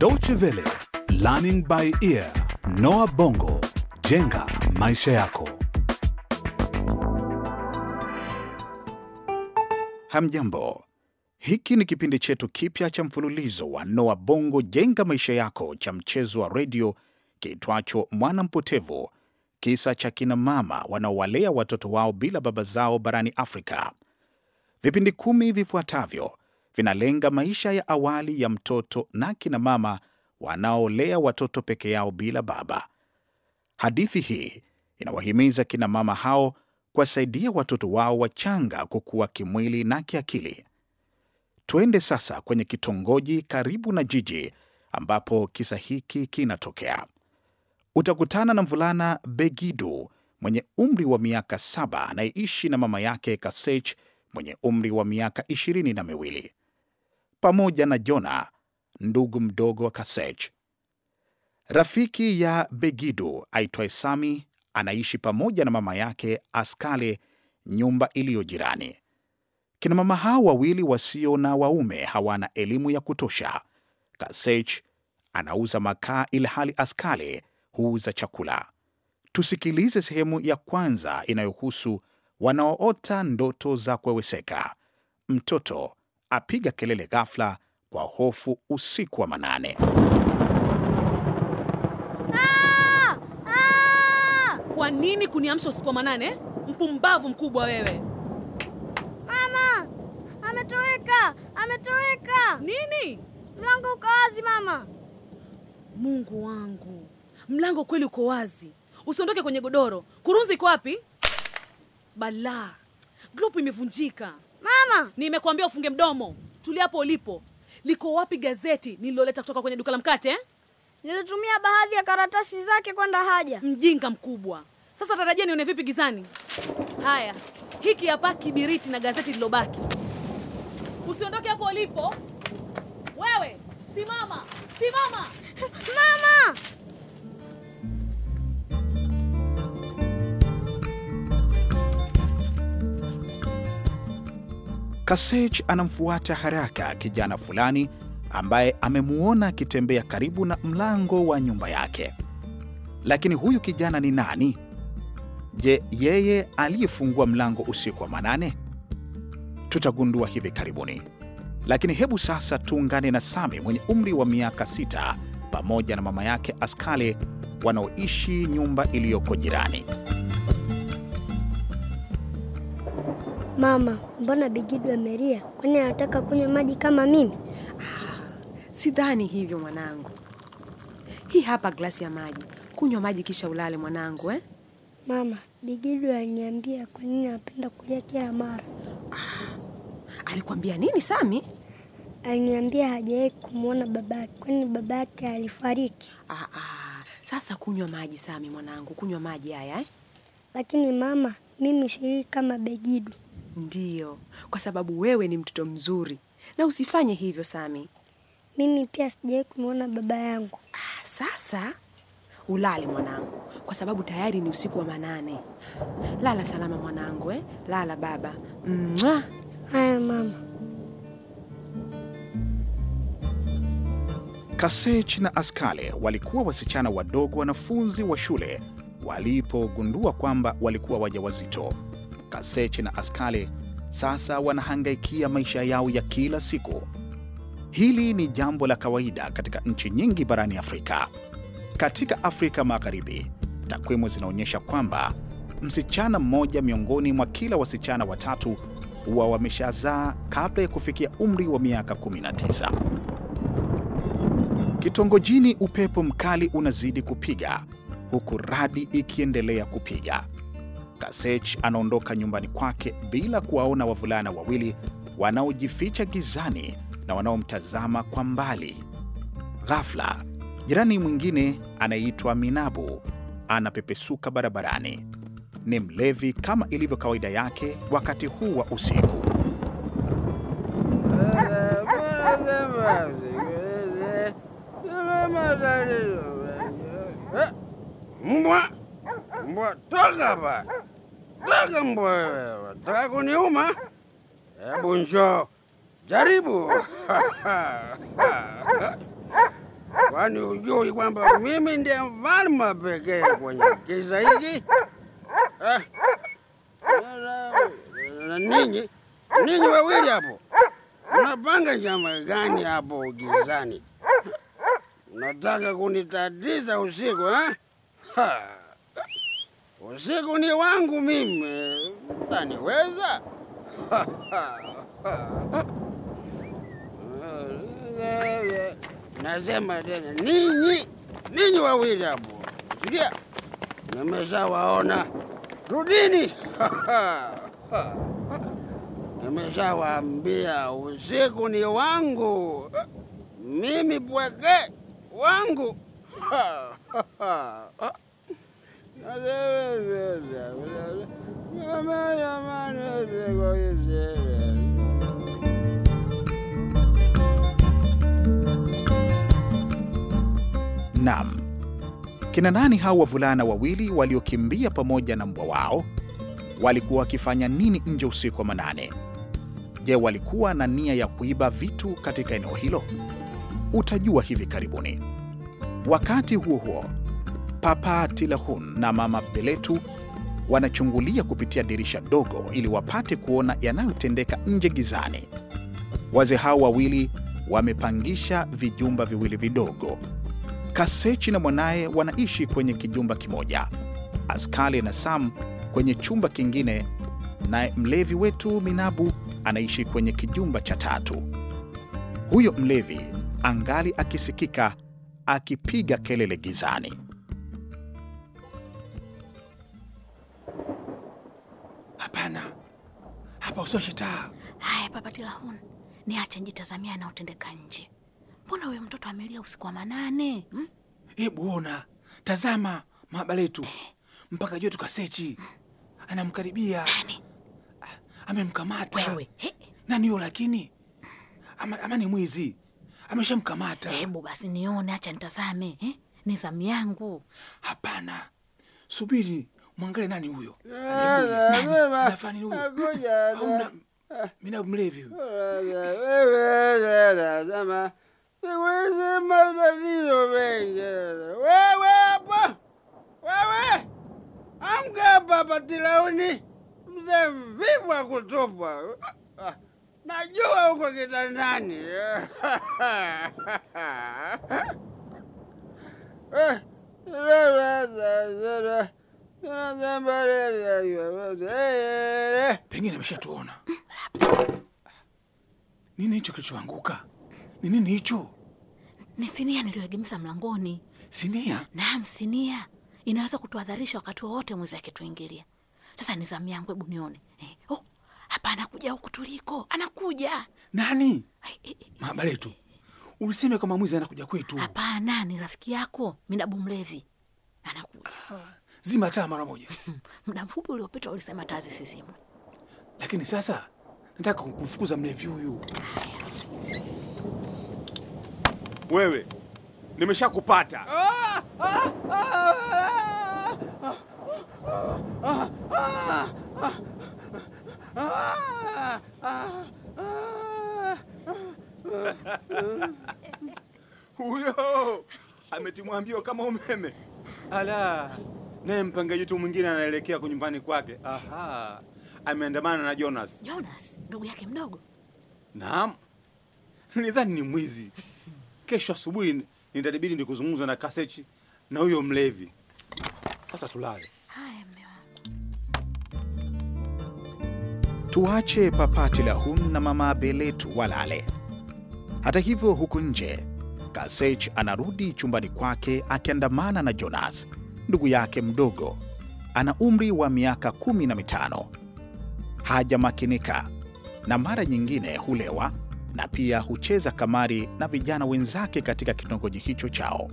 Deutsche Welle, Learning by Ear, Noah Bongo, jenga maisha yako. Hamjambo, hiki ni kipindi chetu kipya cha mfululizo wa Noah Bongo jenga maisha yako cha mchezo wa redio kiitwacho Mwana Mpotevu, kisa cha kina mama wanaowalea watoto wao bila baba zao barani Afrika. Vipindi kumi vifuatavyo vinalenga maisha ya awali ya mtoto na kina mama wanaolea watoto peke yao bila baba. Hadithi hii inawahimiza kina mama hao kuwasaidia watoto wao wachanga kukua kimwili na kiakili. Twende sasa kwenye kitongoji karibu na jiji ambapo kisa hiki kinatokea. Utakutana na mvulana Begidu mwenye umri wa miaka saba anayeishi na mama yake Kasech mwenye umri wa miaka ishirini na miwili pamoja na Jona ndugu mdogo wa Kasech. Rafiki ya Begidu aitwaye Sami anaishi pamoja na mama yake Askale nyumba iliyo jirani. Kina mama hao wawili wasio na waume hawana elimu ya kutosha. Kasech anauza makaa ilhali Askale huuza chakula. Tusikilize sehemu ya kwanza inayohusu wanaoota ndoto za kuweweseka. Mtoto apiga kelele ghafla kwa hofu usiku wa manane. Kwa nini kuniamsha usiku wa manane? Mpumbavu mkubwa wewe! Mama, ametoweka, ametoweka. Nini? Mlango uko wazi mama. Mungu wangu, mlango kweli uko wazi. Usiondoke kwenye godoro. Kurunzi iko wapi? Balaa, grupu imevunjika. Mama, Nimekuambia ufunge mdomo. Tulia hapo ulipo. Liko wapi gazeti nililoleta kutoka kwenye duka la mkate eh? nilitumia baadhi ya karatasi zake kwenda haja. Mjinga mkubwa. Sasa tarajia nione vipi gizani? Haya, hiki hapa kibiriti na gazeti lilobaki. Usiondoke hapo ulipo. Wewe, simama, simama. Kasech anamfuata haraka kijana fulani ambaye amemuona akitembea karibu na mlango wa nyumba yake. Lakini huyu kijana ni nani? Je, yeye aliyefungua mlango usiku wa manane? Tutagundua hivi karibuni. Lakini hebu sasa tuungane na Sami mwenye umri wa miaka sita pamoja na mama yake Askale wanaoishi nyumba iliyoko jirani. Mama, mbona Bigidu amelia? Kwani anataka kunywa maji kama mimi? Sidhani hivyo mwanangu. Hii hapa glasi ya maji, kunywa maji kisha ulale mwanangu eh? Mama, Bigidu aliniambia kwa nini anapenda kulia kila mara. Alikwambia nini Sami? Aliniambia hajawahi kumwona babake, kwani babake alifariki. Ah, ah. Sasa kunywa maji Sami mwanangu, kunywa maji haya eh? Lakini mama, mimi sili kama Begidu. Ndiyo, kwa sababu wewe ni mtoto mzuri na usifanye hivyo Sami. Mimi pia sijawahi kumwona baba yangu. Ah, sasa ulale mwanangu, kwa sababu tayari ni usiku wa manane. Lala salama mwanangu eh? Lala baba. Mwa. Haya mama. Kasech na Askale walikuwa wasichana wadogo wanafunzi wa shule walipogundua kwamba walikuwa wajawazito. Kasech na Askale sasa wanahangaikia maisha yao ya kila siku. Hili ni jambo la kawaida katika nchi nyingi barani Afrika. Katika Afrika Magharibi, takwimu zinaonyesha kwamba msichana mmoja miongoni mwa kila wasichana watatu huwa wameshazaa kabla ya kufikia umri wa miaka 19. Kitongojini, upepo mkali unazidi kupiga huku radi ikiendelea kupiga. Kasech anaondoka nyumbani kwake bila kuwaona wavulana wawili wanaojificha gizani na wanaomtazama kwa mbali. Ghafla, jirani mwingine anayeitwa Minabu anapepesuka barabarani. Ni mlevi kama ilivyo kawaida yake wakati huu wa usiku. Mbwa, mbwa, toka hapa, toka mbwa wewe, taka kuniuma? Hebu njoo, jaribu. Kwani hujui kwamba mimi ndiye mfalme pekee kwenye kiza hiki? Eh, ninyi ninyi wawili hapo unapanga njama gani hapo gizani? Unataka kunitatiza usiku eh? Usiku ni wangu mimi, utaniweza? Nasema tena ninyi, ninyi wawili hapo, sikia, nimeshawaona, rudini. Nimeshawaambia usiku ni wangu, mimi pweke wangu. Naam, kina nani hao wavulana wawili waliokimbia pamoja na mbwa wao? Walikuwa wakifanya nini nje usiku wa manane? Je, walikuwa na nia ya kuiba vitu katika eneo hilo? Utajua hivi karibuni. Wakati huo huo, Papa Tilahun na Mama Beletu wanachungulia kupitia dirisha dogo ili wapate kuona yanayotendeka nje gizani. Wazee hao wawili wamepangisha vijumba viwili vidogo. Kasechi na mwanaye wanaishi kwenye kijumba kimoja, Askali na Sam kwenye chumba kingine, naye mlevi wetu Minabu anaishi kwenye kijumba cha tatu. Huyo mlevi angali akisikika akipiga kelele gizani. Hapana, hapa usiwashe taa. Haya, Papa Tilahun, niache njitazamia anaotendeka nje. Mbona huyo mtoto amelia usiku wa manane hmm? Hebu ona, tazama mahaba letu mpaka jua tukasechi, anamkaribia Nani? amemkamata. Wewe Nani huyo lakini? Ama, ama ni mwizi ameshamkamata? hebu basi nione, acha nitazame eh? Ni zamu yangu. Hapana, subiri mwangalie nani huyo? Mina mlevi huyo. Wewe hapa, wewe amka hapa Patilauni, mzee mvivu wa kutupa. Najua uko kitandani. Pengine ameshatuona. Nini hicho kilichoanguka? Ni nini hicho? Ni sinia niliyoegemeza mlangoni. Sinia? Naam, sinia inaweza kutuadharisha wakati wowote mwizi akituingilia. Sasa ni zamu yangu, hebu nione eh. Oh, hapa anakuja huku tuliko, anakuja. Nani? Ai, eh, eh, Mahaba letu, useme kama mwizi anakuja kwetu. Hapana, ni rafiki yako Minabu mlevi anakuja. Zima taa mara moja. Muda mfupi uliopita ulisema taa zisizimwe. Lakini sasa nataka kumfukuza mlevi huyu. Wewe nimeshakupata. Huyo ametimwambiwa kama umeme. Ala, naye mpangaji tu mwingine anaelekea nyumbani kwake. Aha, ameandamana na Jonas. Jonas ndugu yake mdogo. Naam, nidhani ni mwizi. Kesho asubuhi nitabidi nikuzungumza na Kasechi na huyo mlevi. Sasa tulale. Haya, mme wangu. Tuache Papa Hun na Mama Beletu walale. Hata hivyo, huku nje Kasech anarudi chumbani kwake akiandamana na Jonas, ndugu yake mdogo. Ana umri wa miaka kumi na mitano. Hajamakinika na mara nyingine hulewa na pia hucheza kamari na vijana wenzake katika kitongoji hicho chao.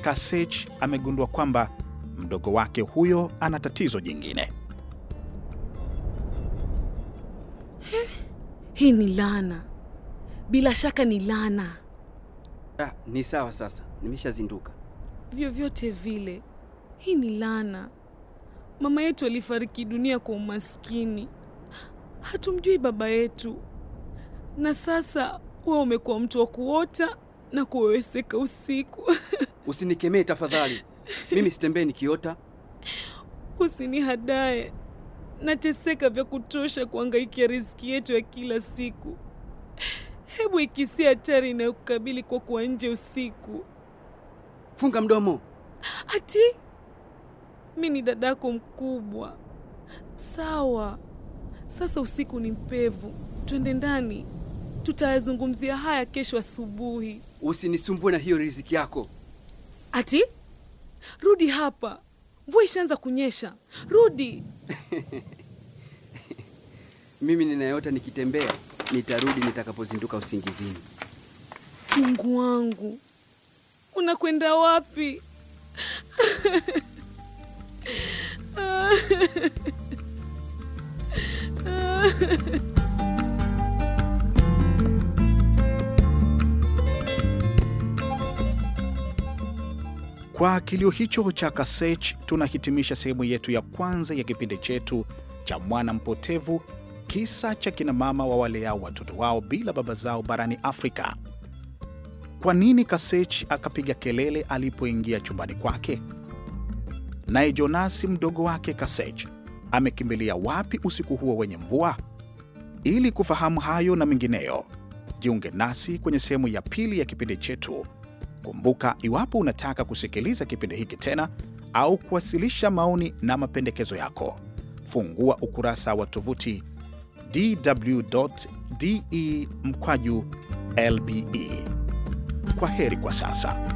Kasech amegundua kwamba mdogo wake huyo ana tatizo jingine. Hii ni laana, bila shaka ni laana. Ah, ni sawa sasa, nimeshazinduka. Vyovyote vile, hii ni laana. Mama yetu alifariki dunia kwa umaskini, hatumjui baba yetu, na sasa wewe umekuwa mtu wa kuota na kuweweseka usiku. Usinikemee tafadhali, mimi sitembee nikiota. Usinihadae, nateseka vya kutosha kuangaikia riziki yetu ya kila siku. Hebu ikisia hatari inayokukabili kwa kuwa nje usiku. Funga mdomo. Ati mi ni dadako mkubwa. Sawa, sasa usiku ni mpevu, twende ndani, tutayazungumzia haya kesho asubuhi. Usinisumbue na hiyo riziki yako. Ati rudi hapa, mvua ishaanza kunyesha. Rudi. Mimi ninayoota nikitembea, nitarudi nitakapozinduka usingizini. Mungu wangu, unakwenda wapi? Kwa kilio hicho cha Kasech tunahitimisha sehemu yetu ya kwanza ya kipindi chetu cha Mwana Mpotevu, kisa cha kinamama wa waleao watoto wao bila baba zao barani Afrika. Kwa nini Kasech akapiga kelele alipoingia chumbani kwake? Naye Jonasi mdogo wake Kasech amekimbilia wapi usiku huo wenye mvua? Ili kufahamu hayo na mengineyo, jiunge nasi kwenye sehemu ya pili ya kipindi chetu. Kumbuka, iwapo unataka kusikiliza kipindi hiki tena au kuwasilisha maoni na mapendekezo yako, fungua ukurasa wa tovuti dw.de mkwaju lbe. Kwa heri kwa sasa.